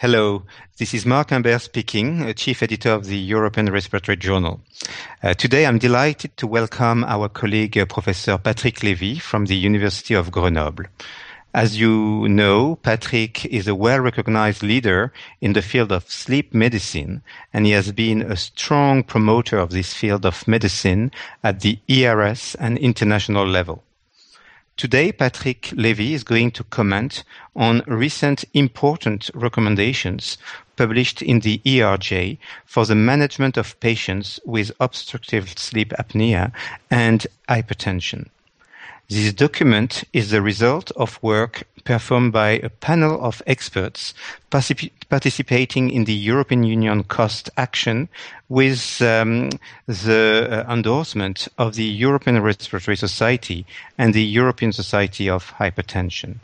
Hello, this is Marc Humbert speaking, Chief Editor of the European Respiratory Journal. Uh, today I'm delighted to welcome our colleague uh, Professor Patrick Lévy from the University of Grenoble. As you know, Patrick is a well-recognized leader in the field of sleep medicine, and he has been a strong promoter of this field of medicine at the ERS and international level. Today, Patrick Lévy is going to comment on recent important recommendations published in the ERJ for the management of patients with obstructive sleep apnea and hypertension. This document is the result of work performed by a panel of experts participating in the European Union cost action with um, the uh, endorsement of the European Respiratory Society and the European Society of Hypertension.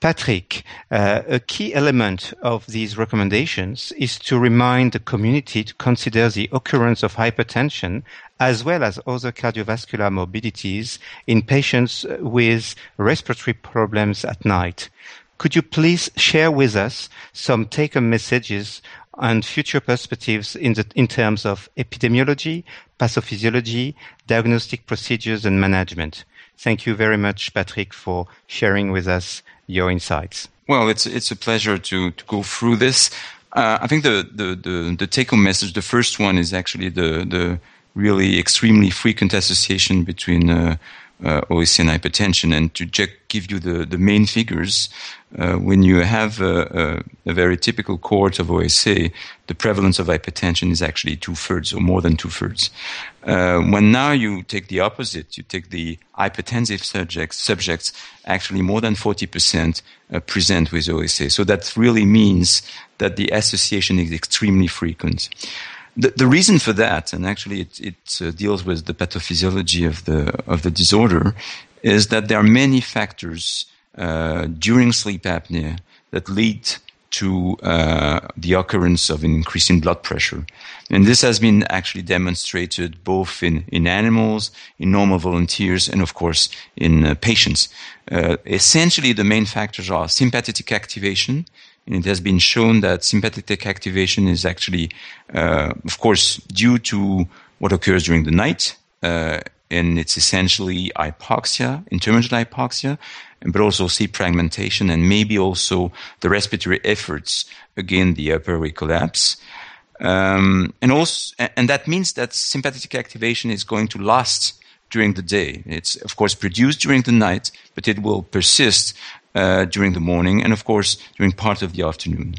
Patrick, uh, a key element of these recommendations is to remind the community to consider the occurrence of hypertension as well as other cardiovascular morbidities in patients with respiratory problems at night. Could you please share with us some take-home messages and future perspectives in, the, in terms of epidemiology, pathophysiology, diagnostic procedures, and management? Thank you very much, Patrick, for sharing with us your insights. Well, it's it's a pleasure to to go through this. Uh, I think the the the, the take home message, the first one, is actually the the really extremely frequent association between uh, uh, OSA and hypertension. And to just give you the, the main figures, uh, when you have a, a, a, very typical cohort of OSA, the prevalence of hypertension is actually two thirds or more than two thirds. Uh, when now you take the opposite, you take the hypertensive subjects, subjects actually more than 40% uh, present with OSA. So that really means that the association is extremely frequent. The, the reason for that, and actually it, it uh, deals with the pathophysiology of the of the disorder, is that there are many factors uh, during sleep apnea that lead to uh, the occurrence of an increase in blood pressure. And this has been actually demonstrated both in, in animals, in normal volunteers, and of course in uh, patients. Uh, essentially, the main factors are sympathetic activation, and it has been shown that sympathetic activation is actually, uh, of course, due to what occurs during the night. And it's essentially hypoxia, intermittent hypoxia, but also sleep fragmentation and maybe also the respiratory efforts again the upper collapse. Um, and also, and that means that sympathetic activation is going to last during the day. It's of course produced during the night, but it will persist uh, during the morning and, of course, during part of the afternoon.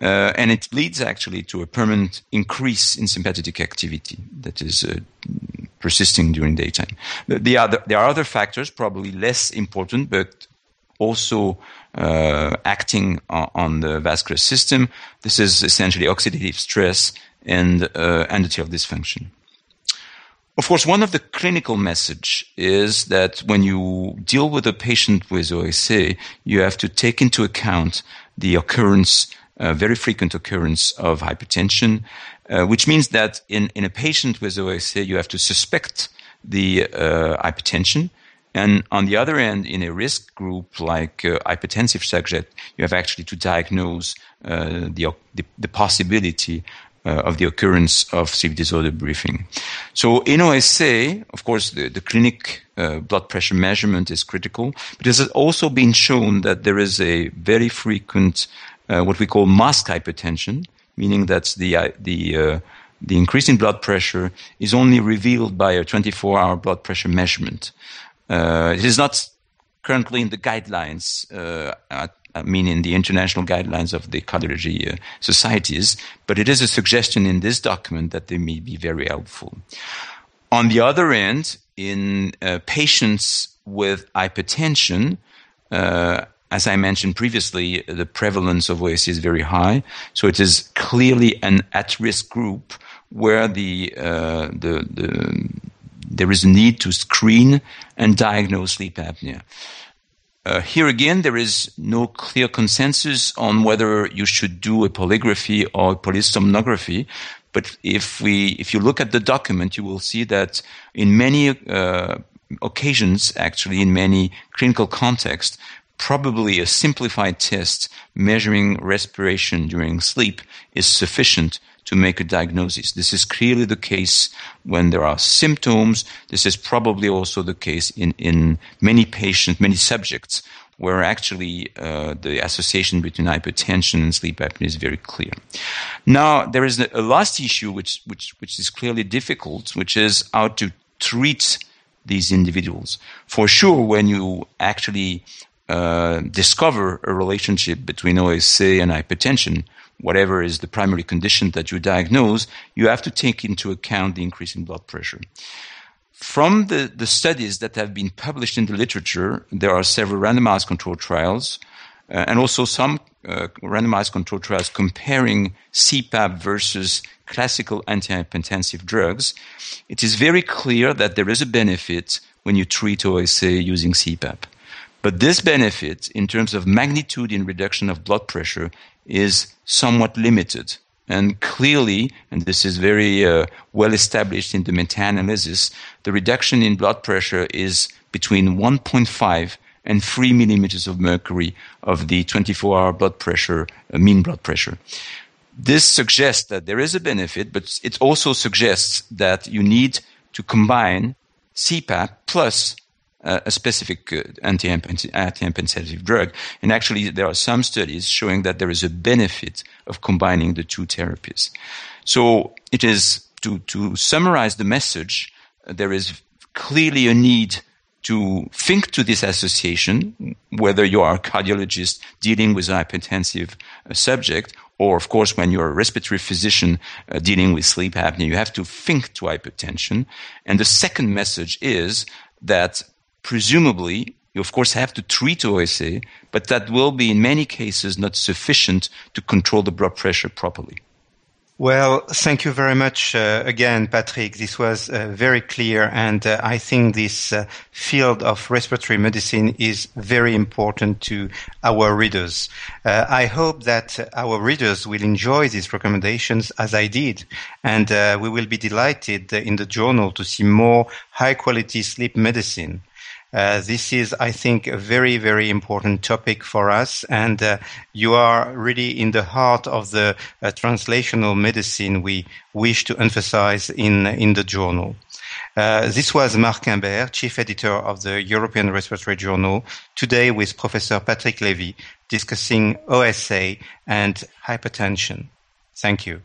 Uh, and it leads actually to a permanent increase in sympathetic activity that is uh, persisting during daytime. The, the other, there are other factors, probably less important, but also uh, acting on, on, the vascular system. This is essentially oxidative stress and uh, endothelial dysfunction. Of course, one of the clinical message is that when you deal with a patient with OSA, you have to take into account the occurrence, uh, very frequent occurrence of hypertension, uh, which means that in, in a patient with OSA, you have to suspect the uh, hypertension. And on the other end, in a risk group like uh, hypertensive subject, you have actually to diagnose uh, the, the, the possibility uh, of the occurrence of sleep disorder breathing. So in OSA, of course, the, the clinic uh, blood pressure measurement is critical, but it has also been shown that there is a very frequent uh, what we call mask hypertension, meaning that the uh, the uh, the increase in blood pressure is only revealed by a 24-hour blood pressure measurement. Uh, it is not currently in the guidelines at I mean, in the international guidelines of the cardiology uh, societies, but it is a suggestion in this document that they may be very helpful. On the other end, in uh, patients with hypertension, uh, as I mentioned previously, the prevalence of OSA is very high. So it is clearly an at-risk group where the, uh, the, the, there is a need to screen and diagnose sleep apnea. Uh, here again, there is no clear consensus on whether you should do a polygraphy or polysomnography. But if we, if you look at the document, you will see that in many uh, occasions, actually in many clinical contexts, probably a simplified test measuring respiration during sleep is sufficient to make a diagnosis. This is clearly the case when there are symptoms. This is probably also the case in, in many patients, many subjects, where actually uh, the association between hypertension and sleep apnea is very clear. Now, there is a, last issue which, which, which is clearly difficult, which is how to treat these individuals. For sure, when you actually uh, discover a relationship between OSA and hypertension, whatever is the primary condition that you diagnose, you have to take into account the increase in blood pressure. From the, the studies that have been published in the literature, there are several randomized controlled trials uh, and also some uh, randomized controlled trials comparing CPAP versus classical antihypertensive drugs. It is very clear that there is a benefit when you treat OSA using CPAP. But this benefit, in terms of magnitude in reduction of blood pressure, is somewhat limited. And clearly, and this is very uh, well established in the meta-analysis, the reduction in blood pressure is between 1.5 and 3 millimeters of mercury of the 24-hour blood pressure, uh, mean blood pressure. This suggests that there is a benefit, but it also suggests that you need to combine CPAP plus uh, a specific uh, antihypertensive drug. And actually, there are some studies showing that there is a benefit of combining the two therapies. So it is to, to summarize the message, uh, there is clearly a need to think to this association, whether you are a cardiologist dealing with a hypertensive uh, subject, or of course, when you're a respiratory physician uh, dealing with sleep apnea, you have to think to hypertension. And the second message is that presumably you of course have to treat OSA, but that will be in many cases not sufficient to control the blood pressure properly. Well, thank you very much uh, again, Patrick. This was uh, very clear, and uh, I think this uh, field of respiratory medicine is very important to our readers. Uh, I hope that our readers will enjoy these recommendations as I did, and uh, we will be delighted in the journal to see more high quality sleep medicine. Uh, this is, I think, a very, very important topic for us, and uh, you are really in the heart of the uh, translational medicine we wish to emphasize in in the journal. Uh, this was Marc Humbert, chief editor of the European Respiratory Journal, today with Professor Patrick Levy discussing OSA and hypertension. Thank you.